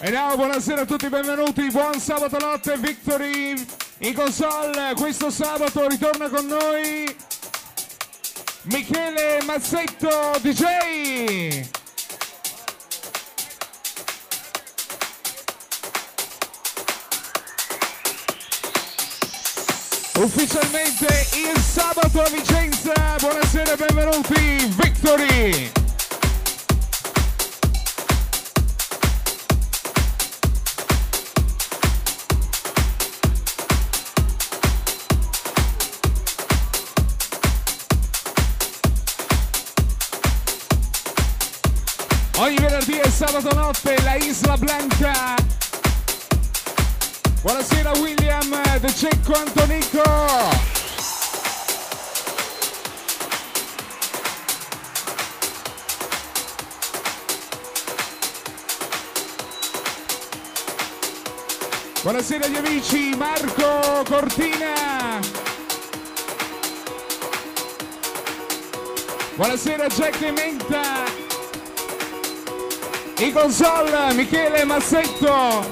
E now, buonasera a tutti, benvenuti, buon sabato notte, Victory in console. Questo sabato ritorna con noi Michele Mazzetto DJ. Ufficialmente il sabato a Vicenza, buonasera e benvenuti, Victory! Sabato notte la Isla Blanca. Buonasera William De Cecco Antonico. Buonasera agli amici Marco Cortina. Buonasera Jack e Menta. In console Michele Mazzetto.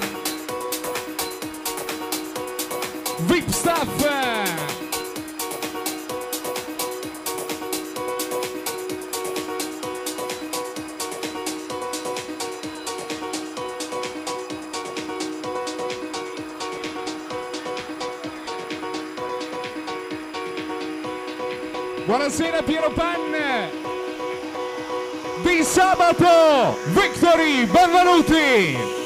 VIP Staff. Buonasera Piero Pan. Sabato, Victory, benvenuti!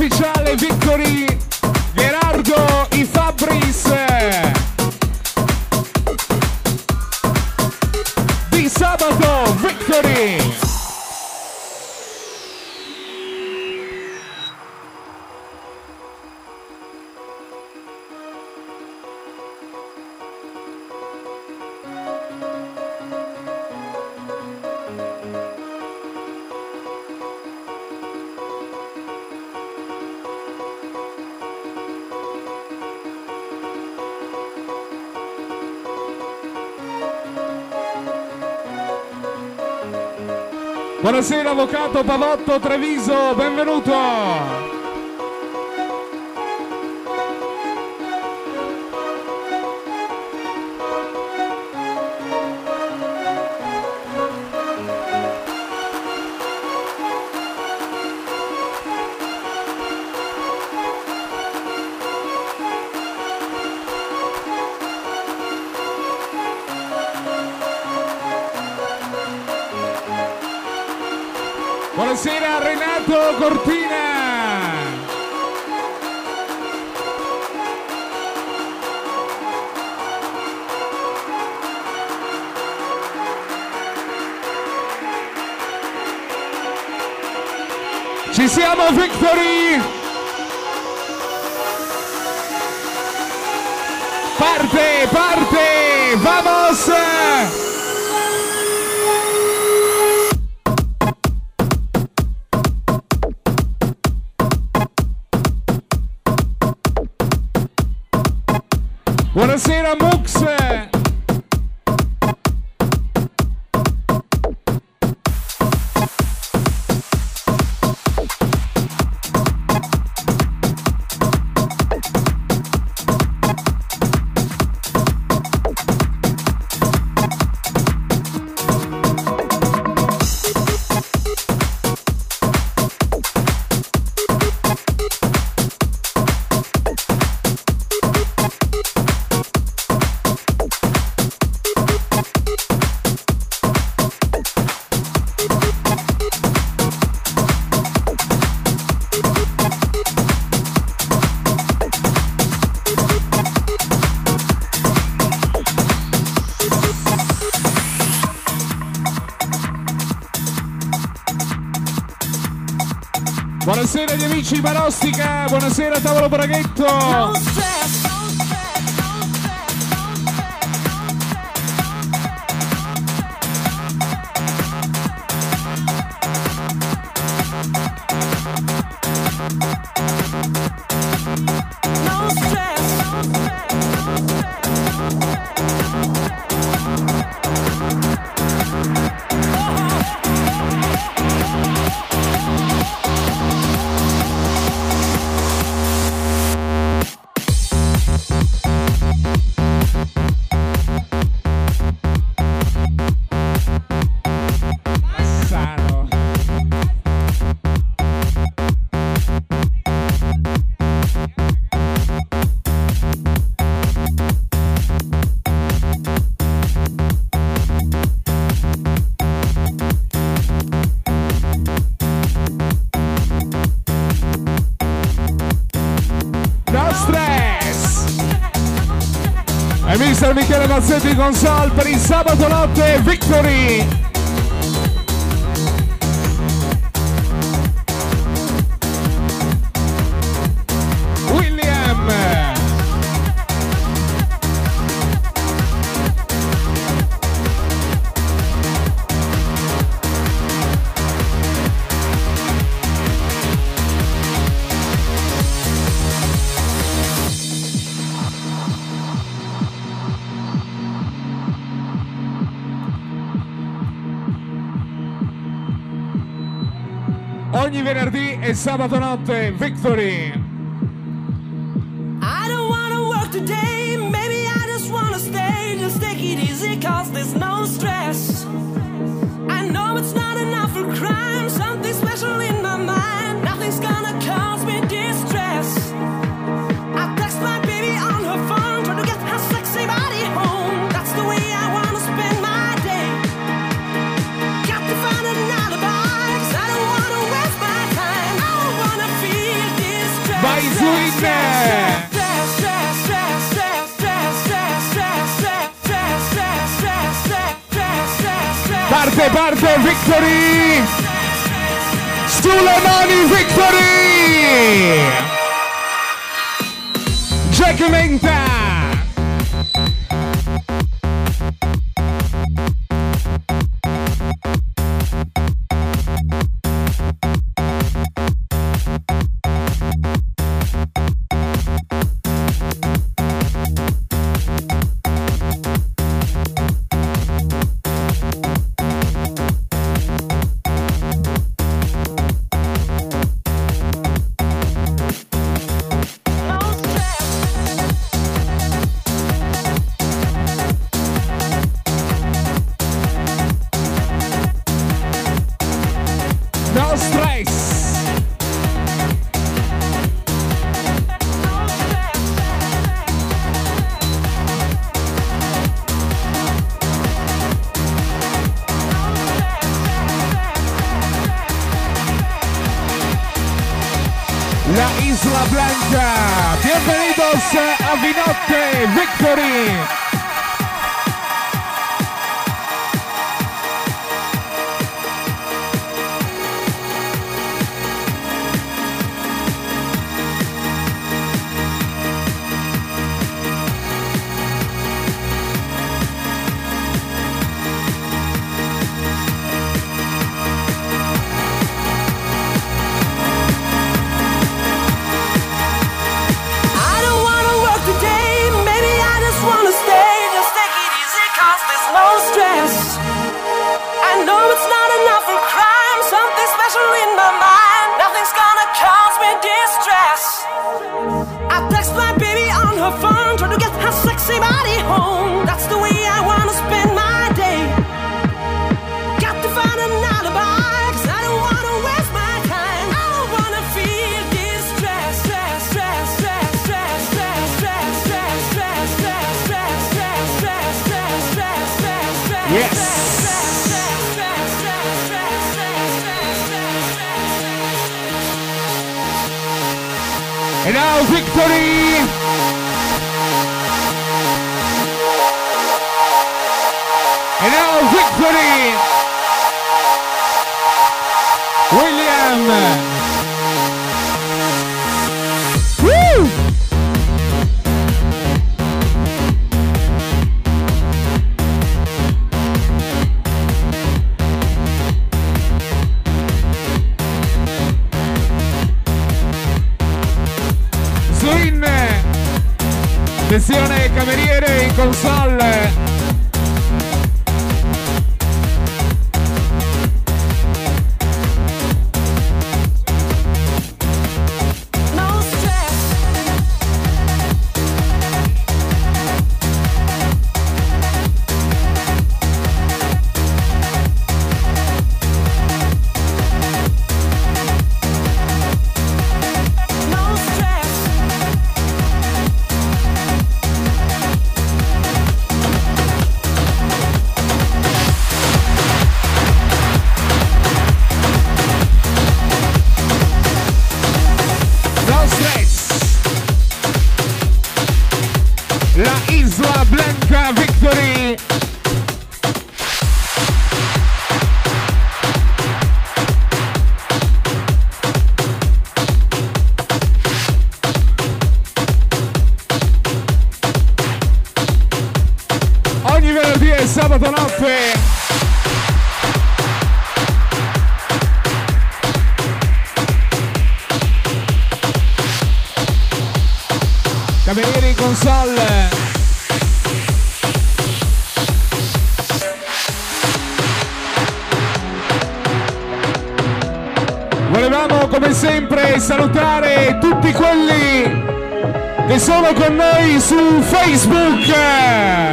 Happy child. Buonasera avvocato Pavotto Treviso, benvenuto. musica. Buonasera, tavolo Braghetto. Mazzetti con Sal per il sabato notte Victory! sabato notte Victory. parte Victory! Sulle mani Victory! Jack Mental! você Yes. And now victory! And now victory! I'm sorry. conheis o Facebook.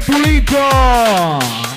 Pulito.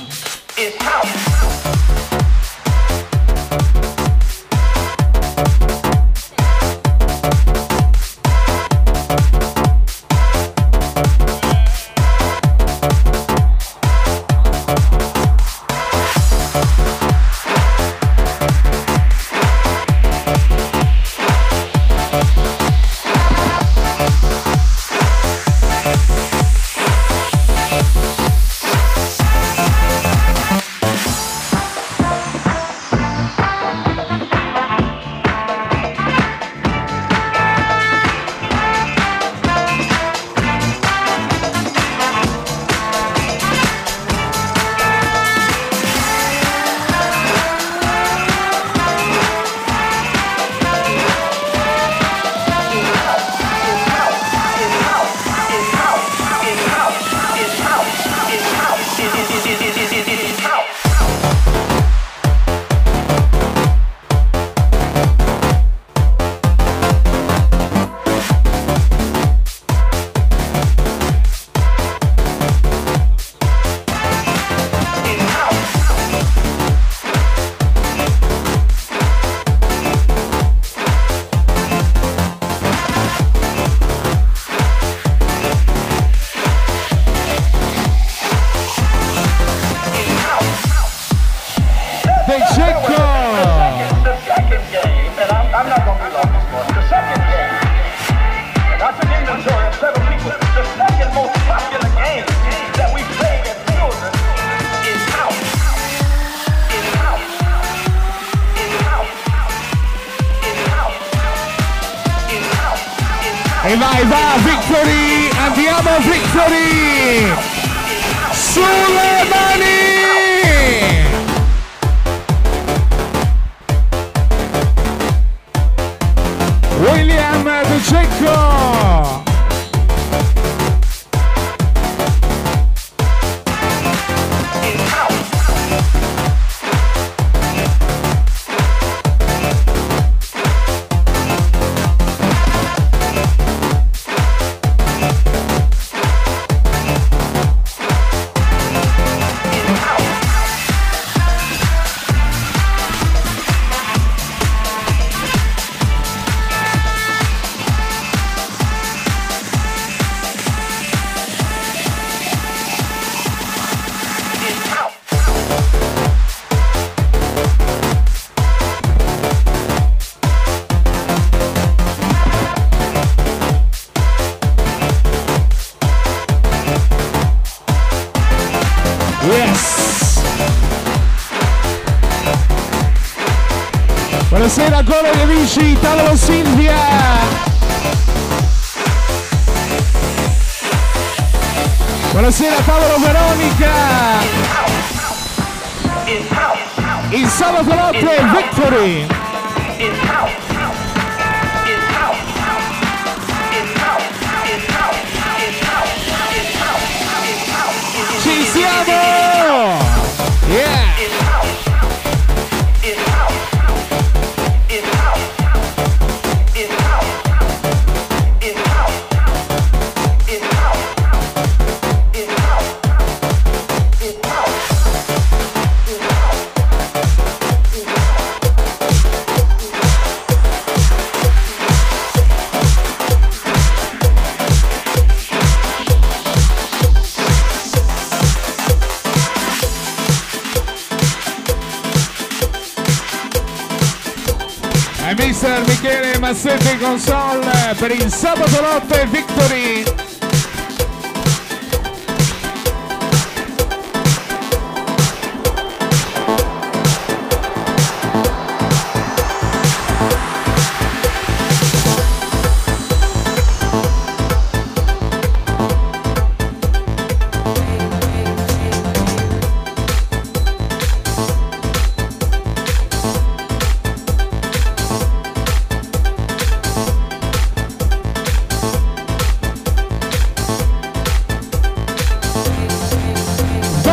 Referência sábado Lopes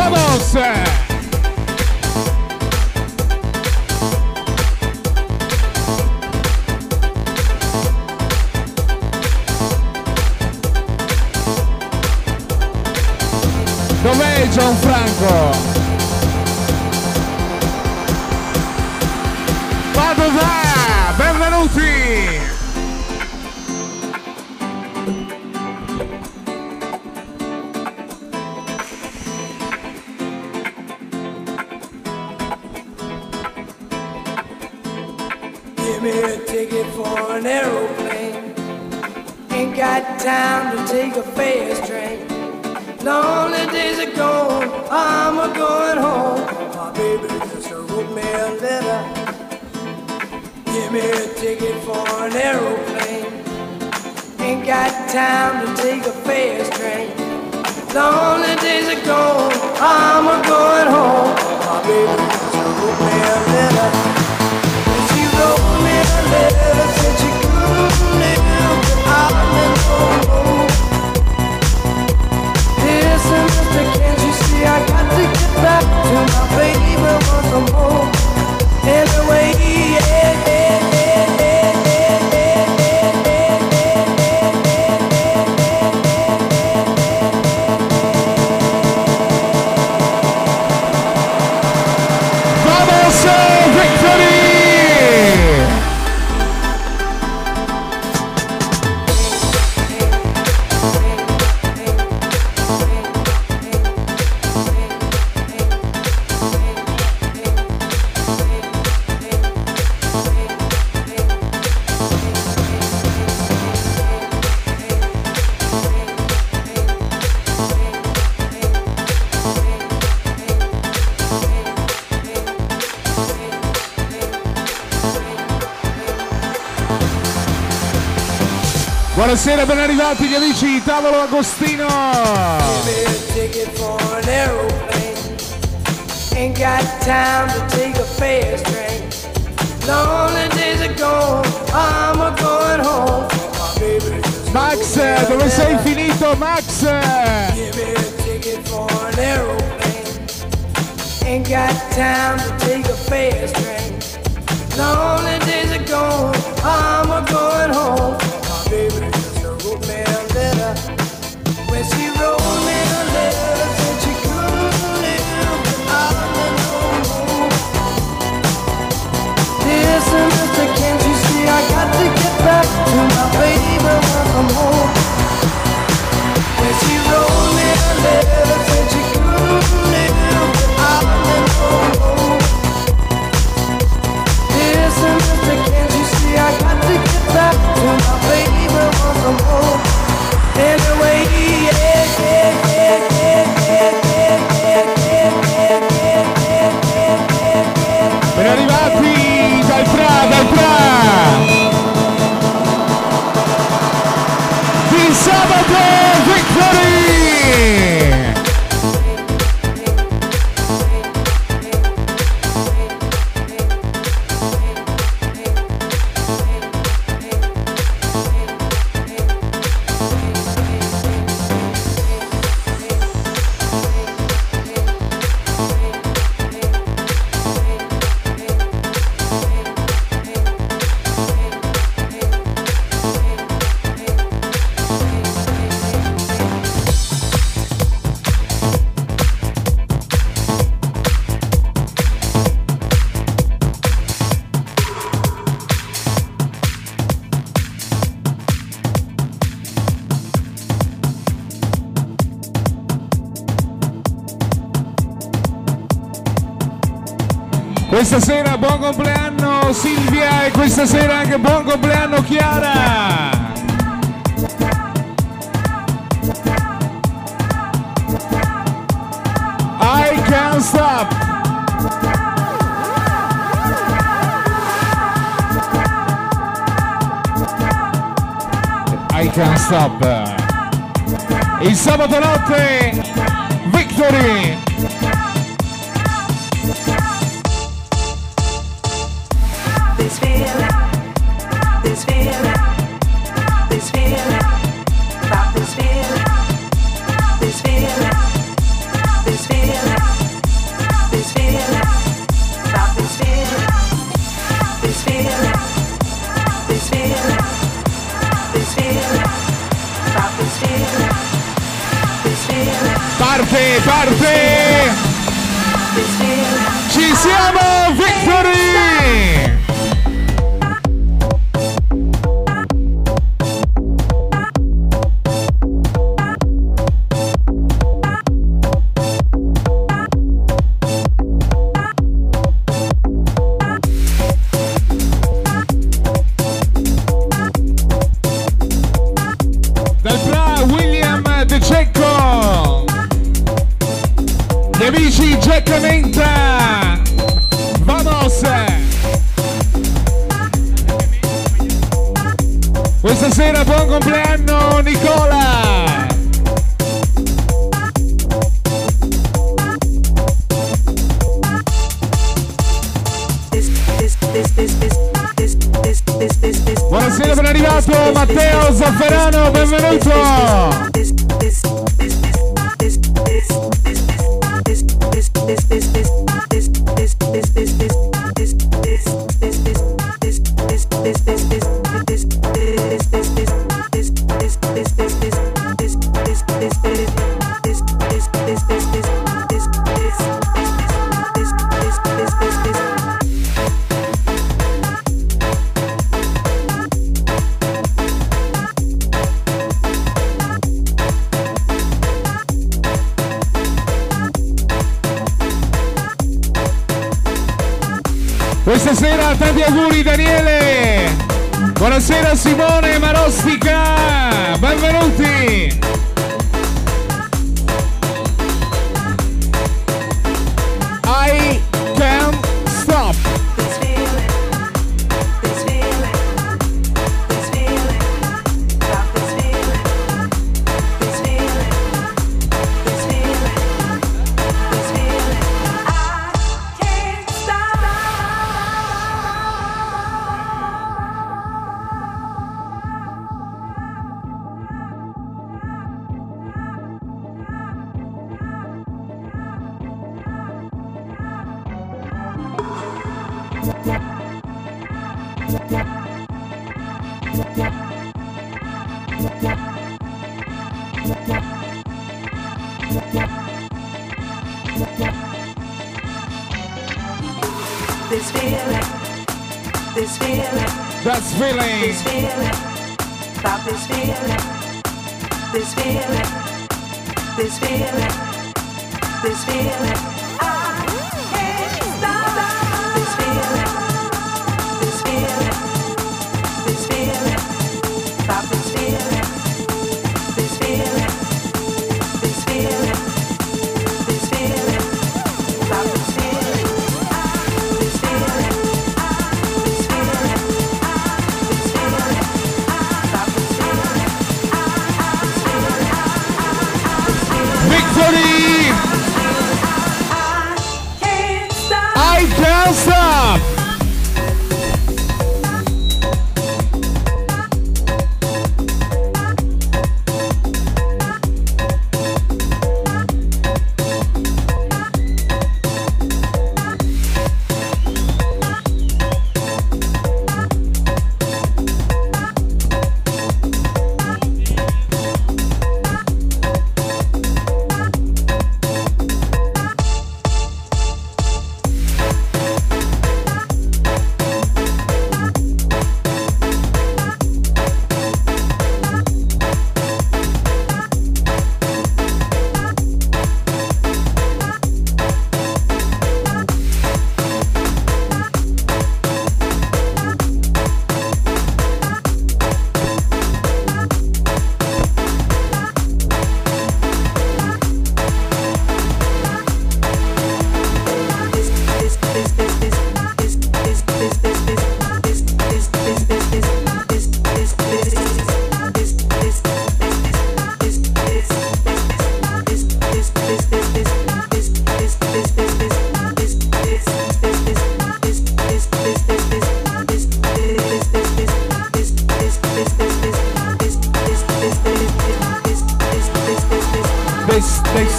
¡Vamos! Dov'è Gianfranco? Padova! Benvenuti! Agostino. Ain't got time to take a fast train. Lonely days are gone. I'm a going home. Max, eh, dove sei finito, Max? Give me a ticket for an aeroplane. Ain't got time to take a fast train. Lonely to my baby. Chiara. I can't stop. I can't stop. Il sabato notte, Victory! Parte! Ci siamo, Victory! This feeling, this feeling, That's feeling. this feeling, about this feeling, this feeling, this feeling, this feeling. This, this.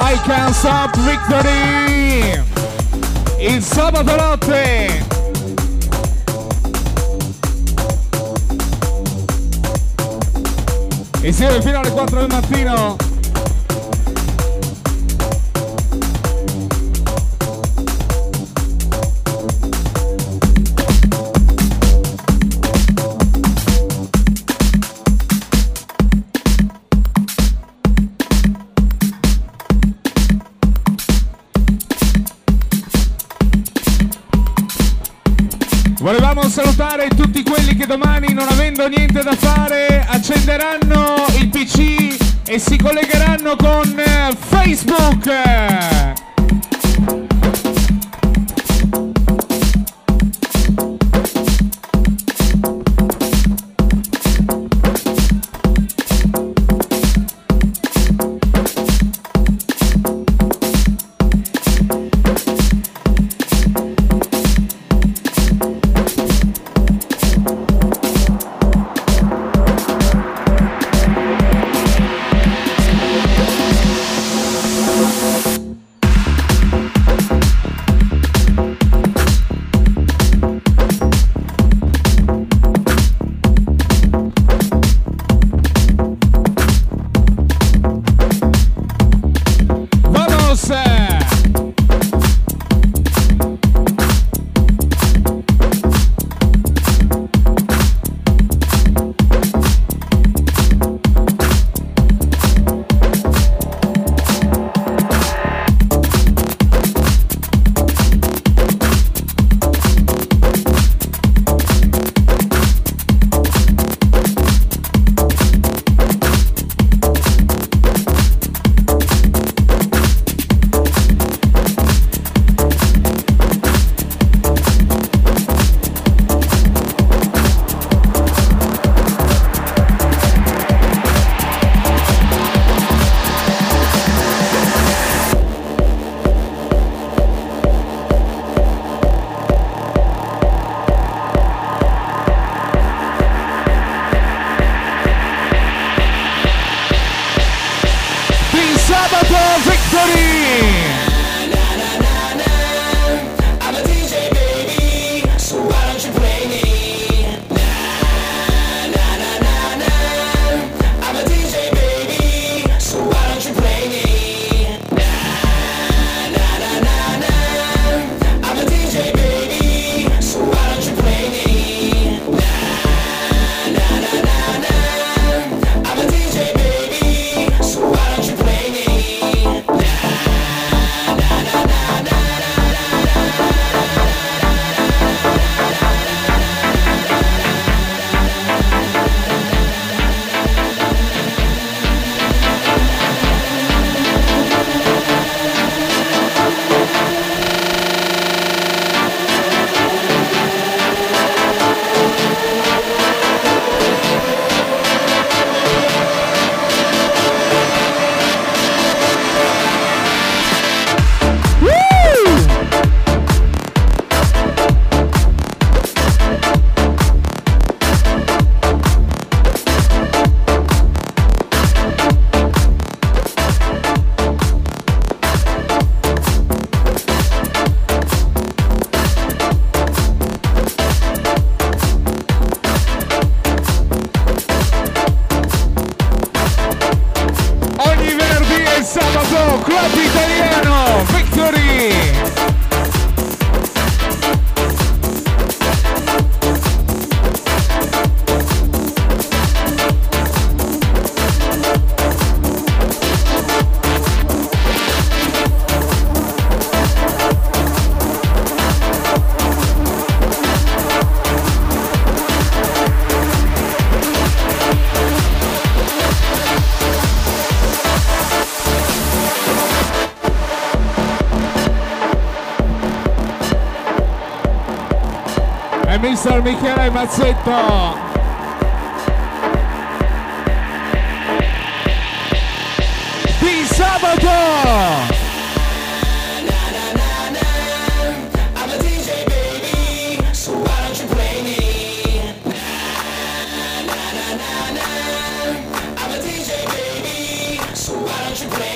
I can't stop victory! Il sabato notte! Insieme fino alle 4 del mattino. Avendo niente da fare, accenderanno il PC e si collegheranno con eh, Facebook. The victory! Michele Mazzetto. Di sabato!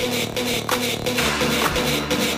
in it, in it, in it, in it, in it.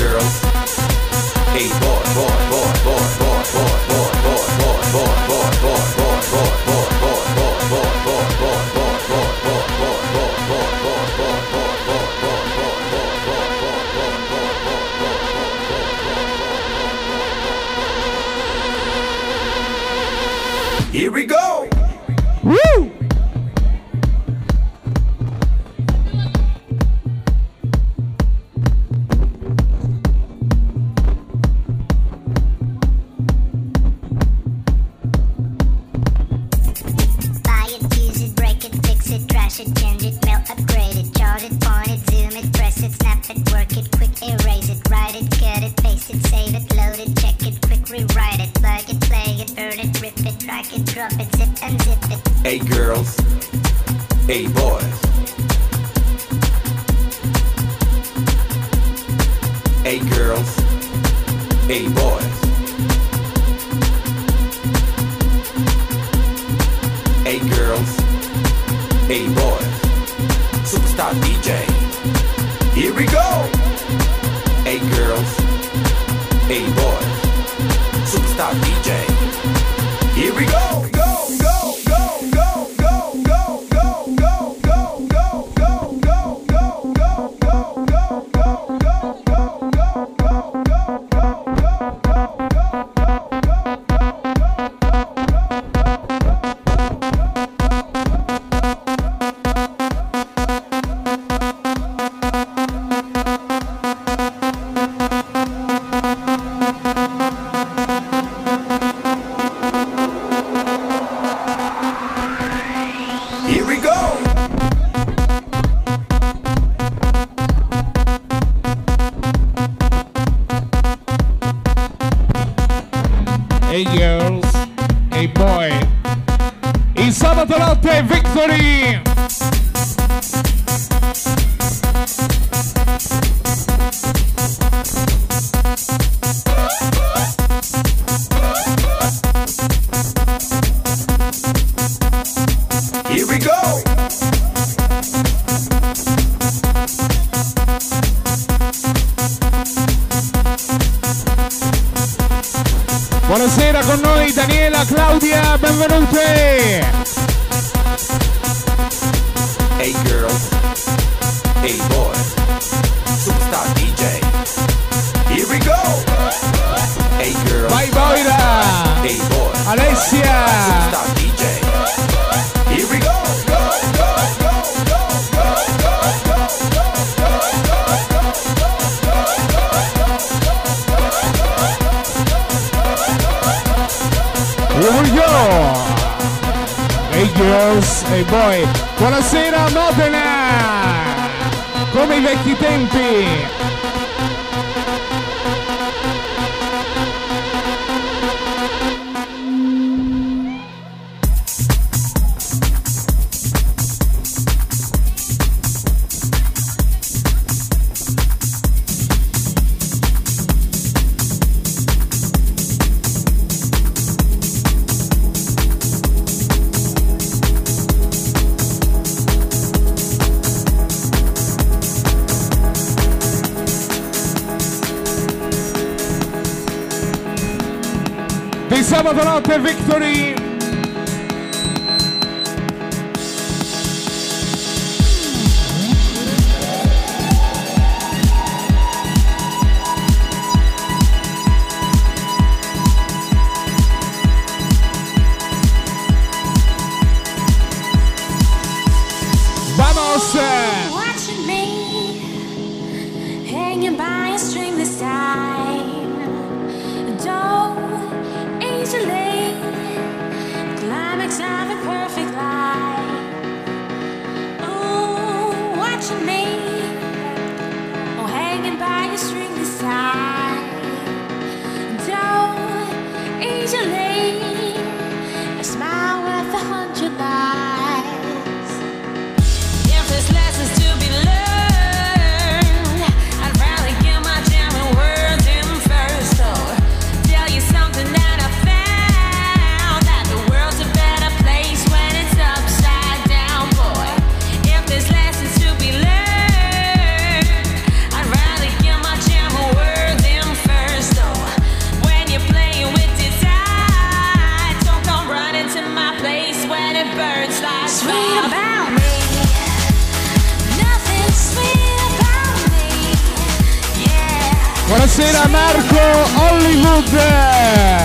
girls. Con noi, Daniela, Claudia, benvenute! Hey girls, hey boy, superstar DJ, here we go! Hey girls, bye bye! Hey boy, Alessia! Hey boy, buonasera Modena! Come i vecchi tempi! children.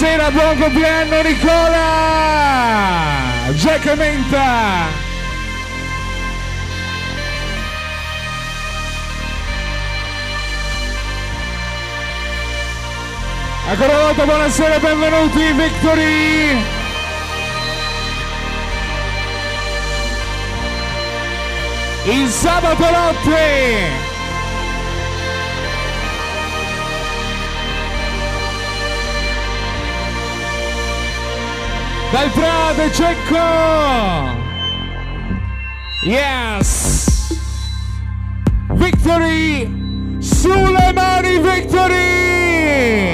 Buonasera, buon compleanno Nicola! Jack Menta! Ancora una volta buonasera benvenuti Victory! Il sabato notte! dal frate Cecco. Yes. Victory sulle mani, Victory.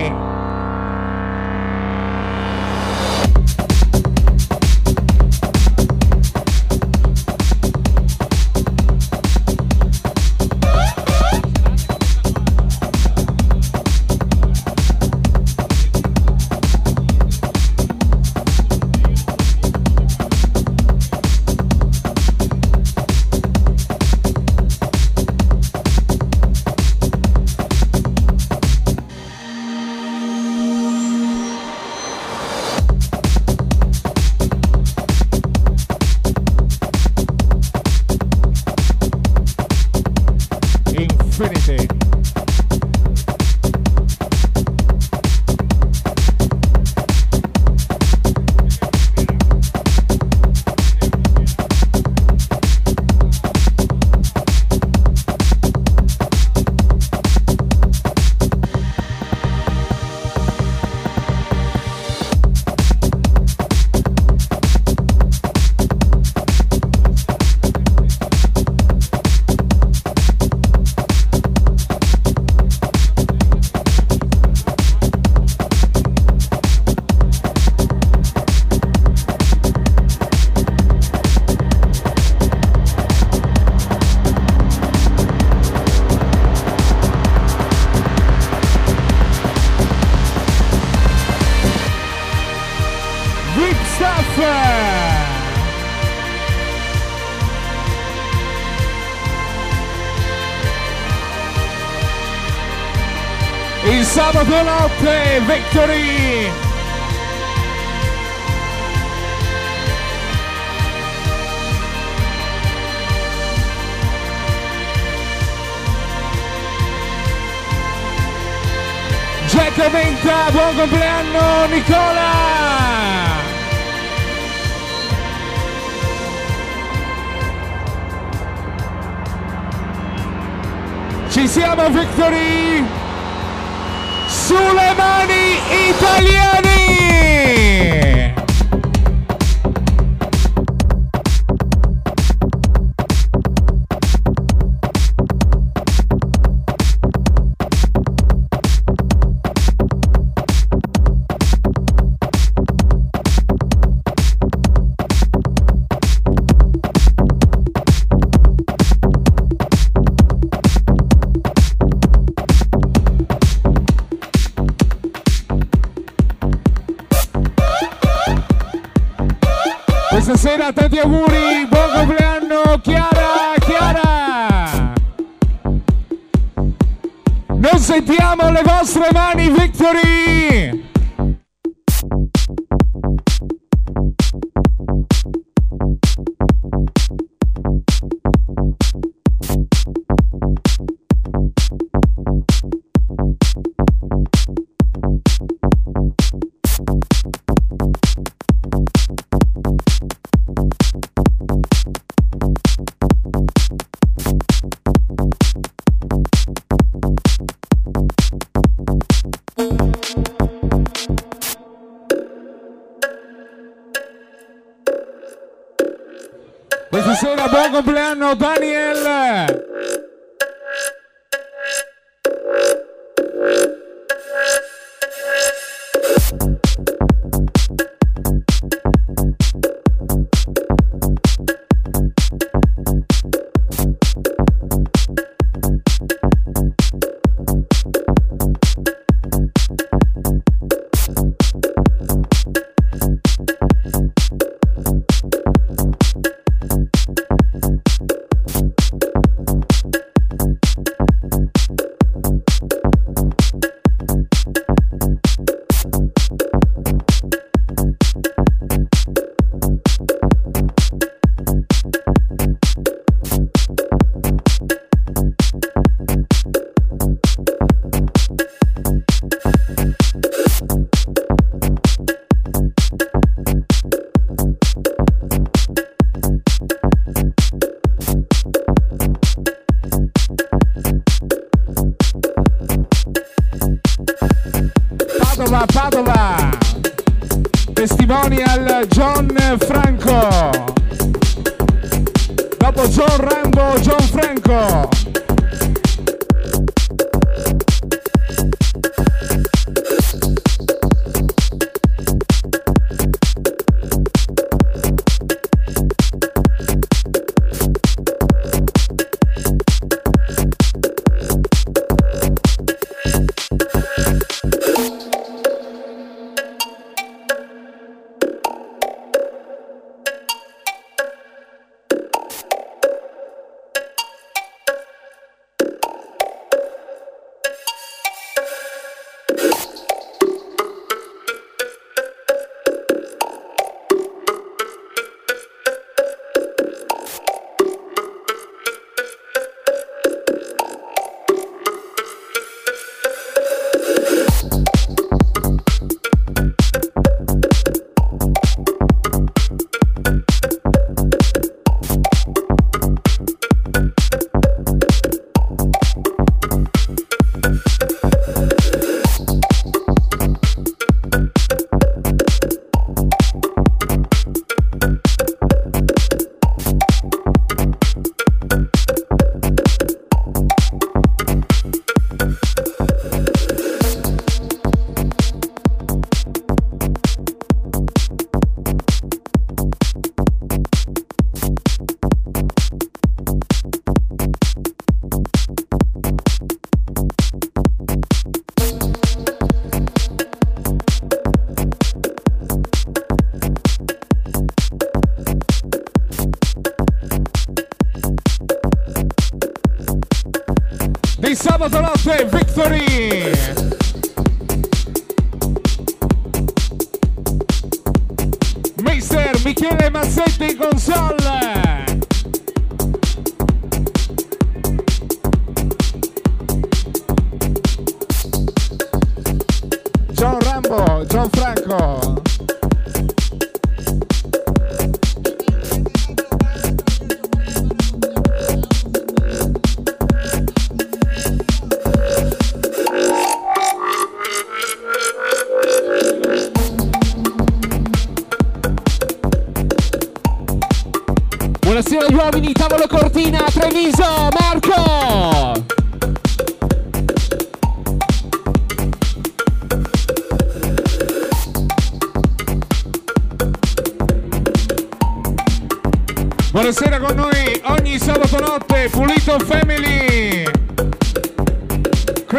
Victory! Menta, buon compleanno Nicola! Questa sera tanti auguri, buon compleanno Chiara, Chiara! Non sentiamo le vostre mani, Victory!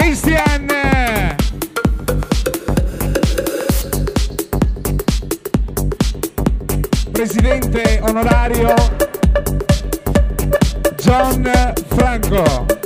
insieme! Presidente onorario John Franco.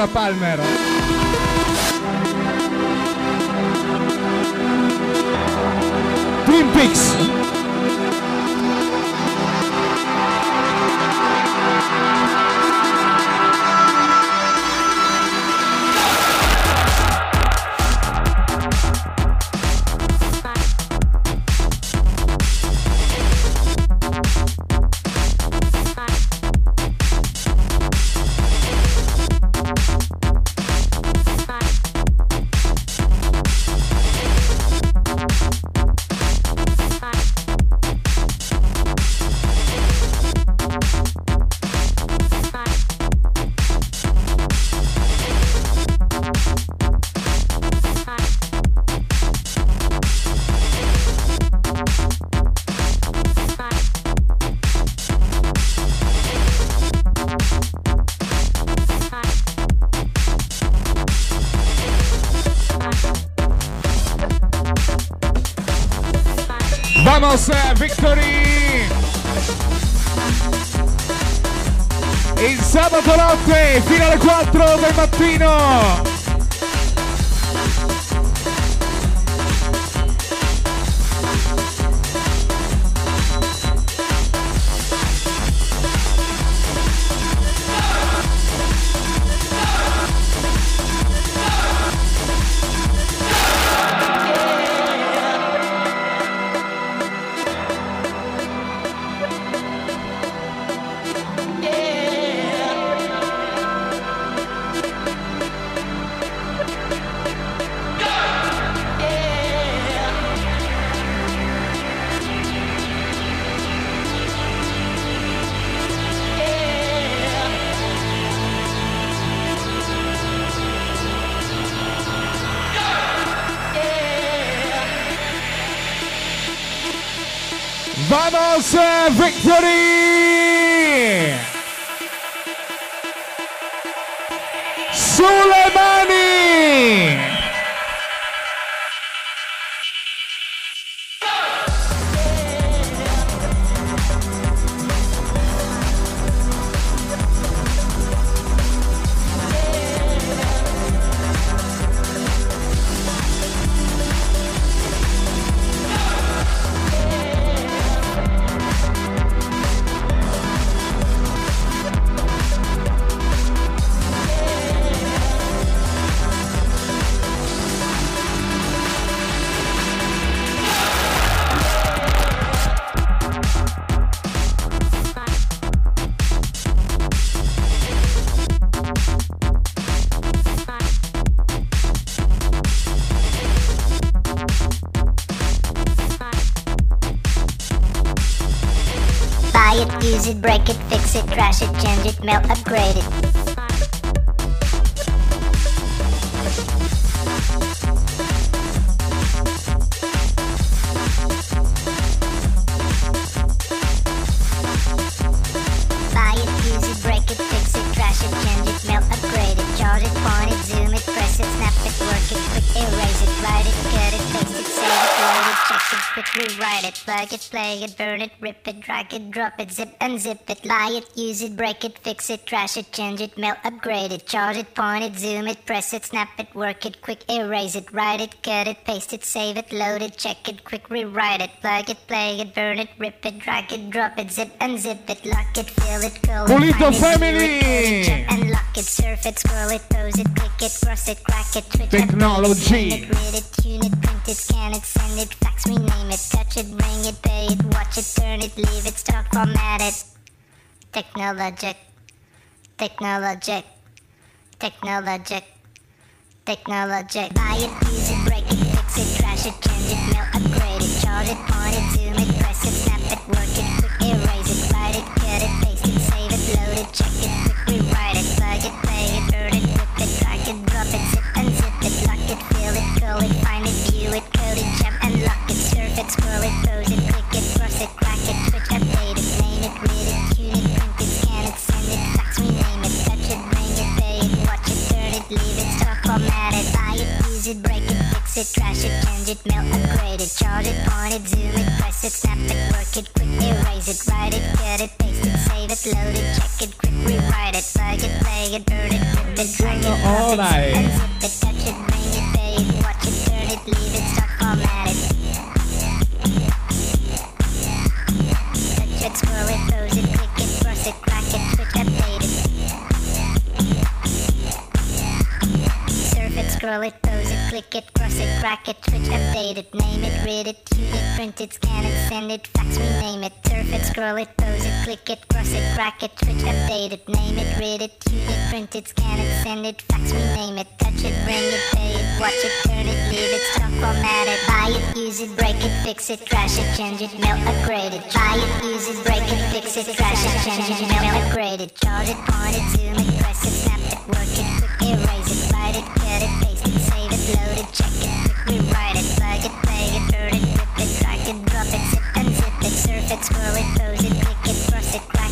Laura Palmer. House Victory! Il sabato notte fino alle 4 del mattino! It, plug it, play it, burn it, rip it, drag it, drop it, zip unzip it, lie it, use it, break it, fix it, trash it, change it, melt, upgrade it, charge it, point it, zoom it, press it, snap it, work it, quick erase it, write it, cut it, paste it, save it, load it, check it, quick rewrite it, plug it, play it, burn it, rip it, drag it, drop it, zip unzip it, lock it, fill it, curl it, find it, it, Family! code it, check and lock it, surf it, scroll it, pose it, click it, cross it, crack it, switch Technology. it, read it, tune it, print it, scan it, send it, fax, rename it, touch it, bring it, pay it, watch it, turn it, leave it, start, format it. Technologic, technologic, technologic, technologic. Buy it, use it, break it, fix it, trash it, change it, mail, upgrade it, charge it, point it, zoom it, press it, snap it, work it, quick erase it, write it, cut it, paste it, save it, load it, check it, quick rewrite it, plug it, play it, burn it, rip it, drag it, drop it, zip unzip it, lock it, fill it, curl it, find it, view it, code it, jump and lock it, surf it, scroll it, pose it, click it, cross it, crack it, switch, update it, name it, read it, tune it, print it, scan it, send it, fax, rename it, touch it, bring it, pay it, watch it, turn it, leave it, start, format it, buy it, use it, break it, fix it, trash it, change it, mail, upgrade it, charge it, point it, zoom it, press it, snap it, work it, quick erase it, write it, cut it, paste it, save it, load it, check it, quick rewrite it, plug it, play it, burn it, rip it, drag it, drop it, Alright. zip unzip it, touch it, bring it, pay it, watch it, turn it, leave it, start, format it. It, it, pose it, click it, cross it, crack it, switch, update it. Surf it, scroll it, pose it, click it, cross it, crack it, switch, update it, name it, read it, tune it, print it, scan it, send it, fax, rename it, surf it, scroll it, pose it, click it, cross it, crack it, switch, update it, name it, read it, tune it, print it, scan it, send it, fax, rename it, touch it, bring it, pay it, watch it, turn it, leave it, stop, format it, buy it, use it, break it, fix it, trash it, change it, mail, upgrade it, buy it, use it, break it, fix it, trash it, change it, mail, upgrade it, charge it, point it, zoom it, press it, snap it, work it, quick erase it, write it, cut it, paste it, save it, load it, check it, rewrite it, plug it, play it, it, it, drag it, drop it, zip. It, surf it, it, pose it, it, it, crack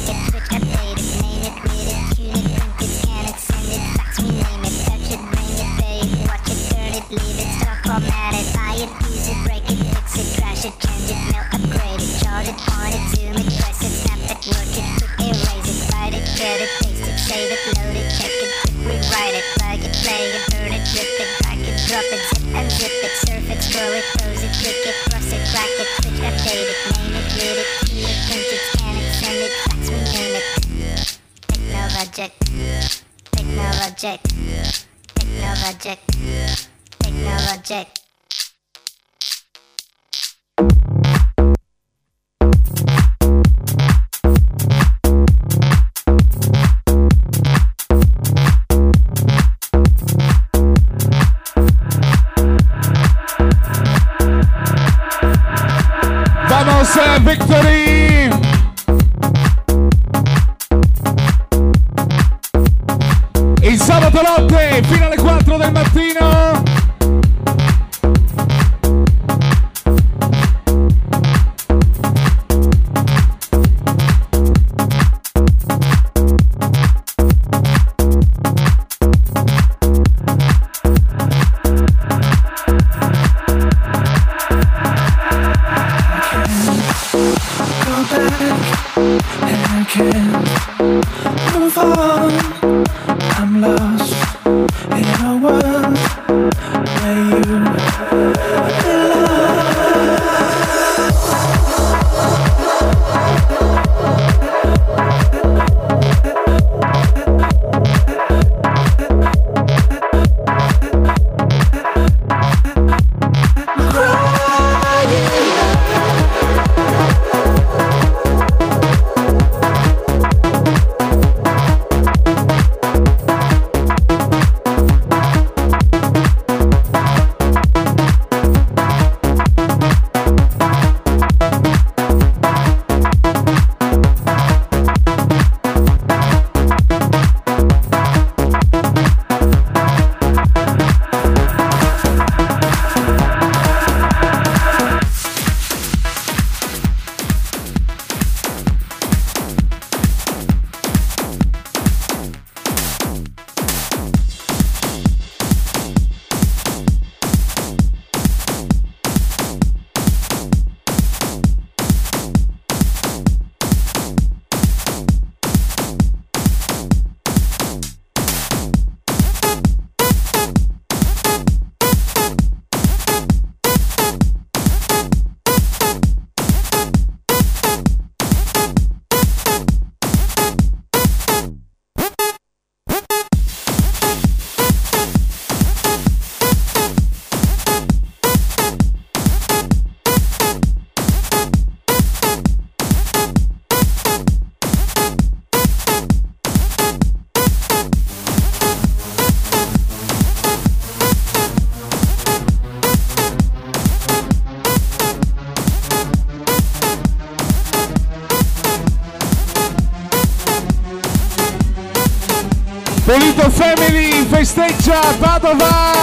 Jabá Vai!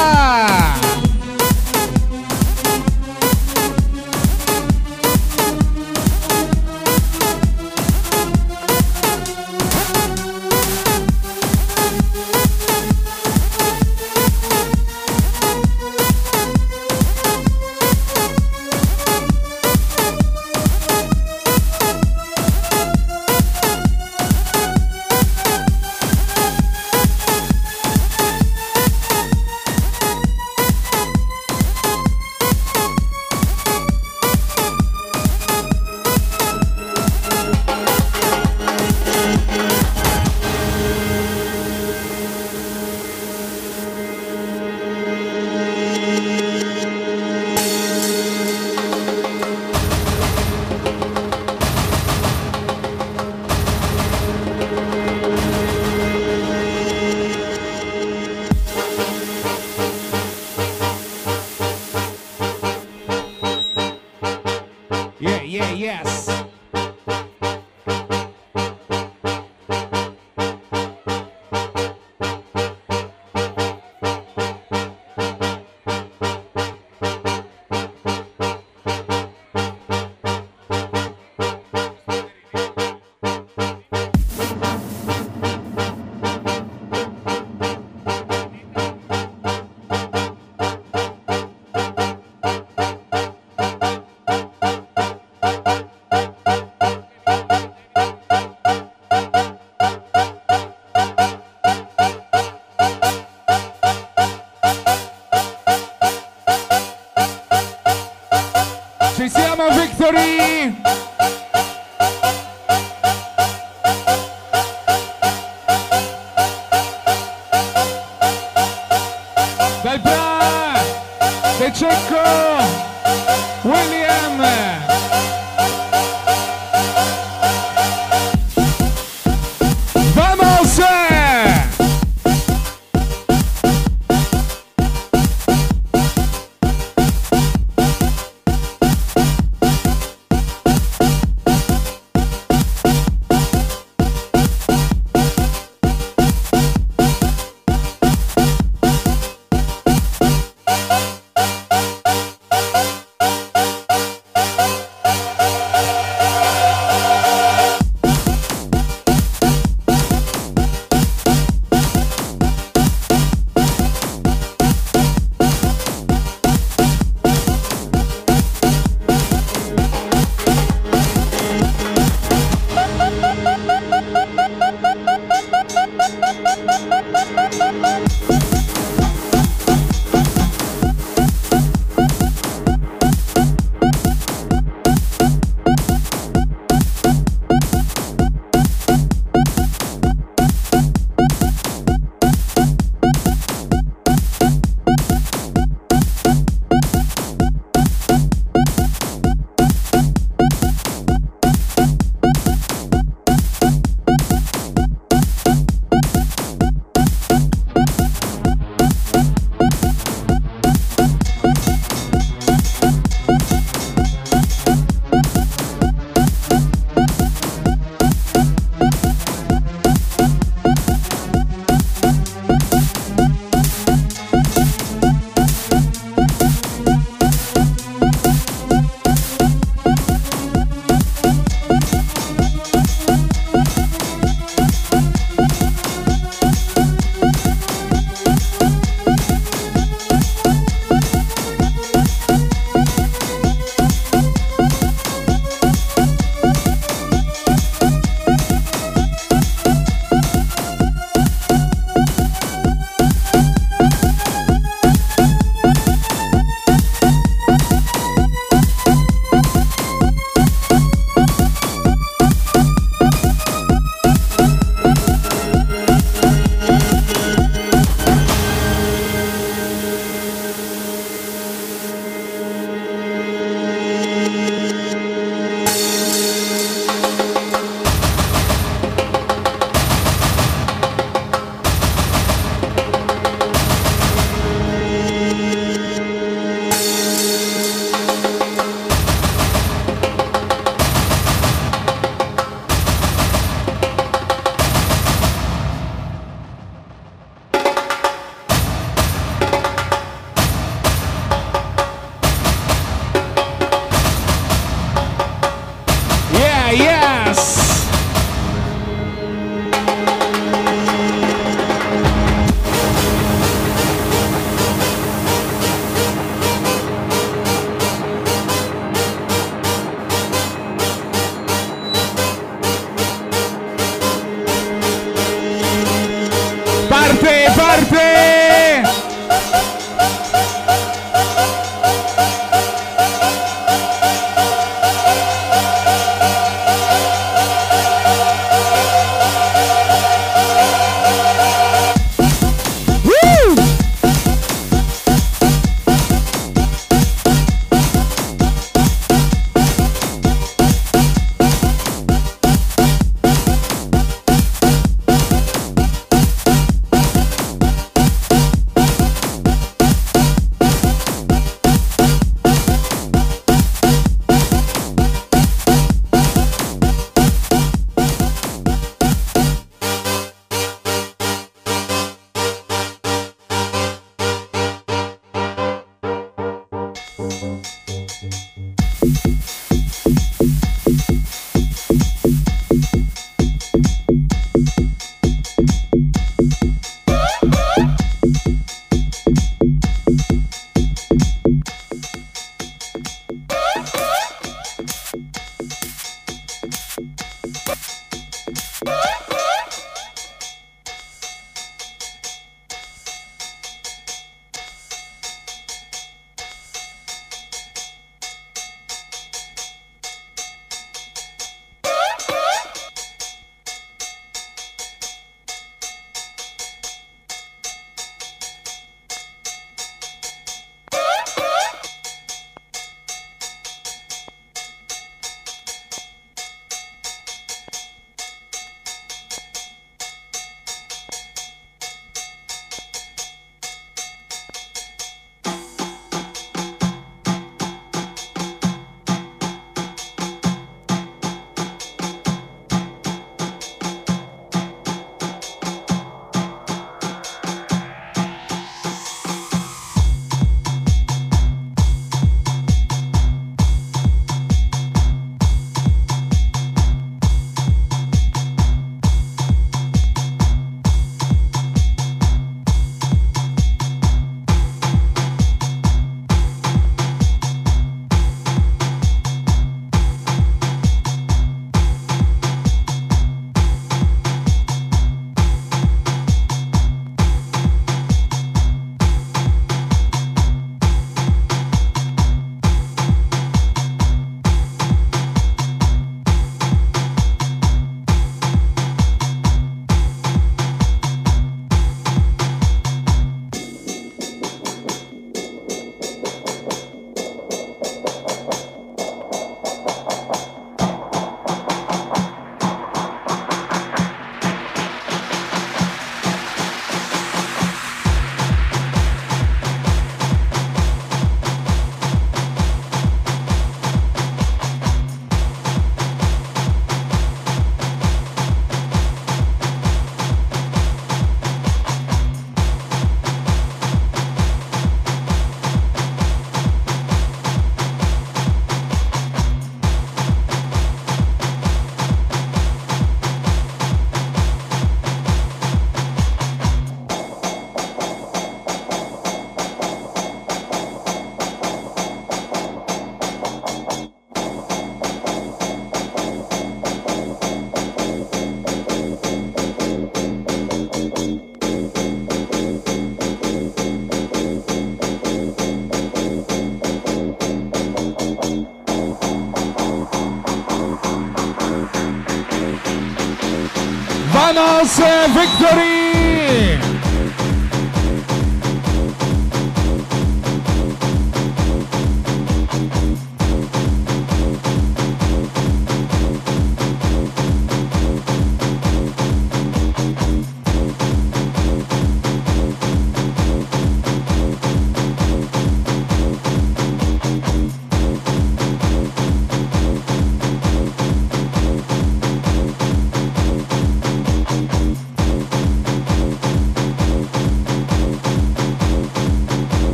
Victory!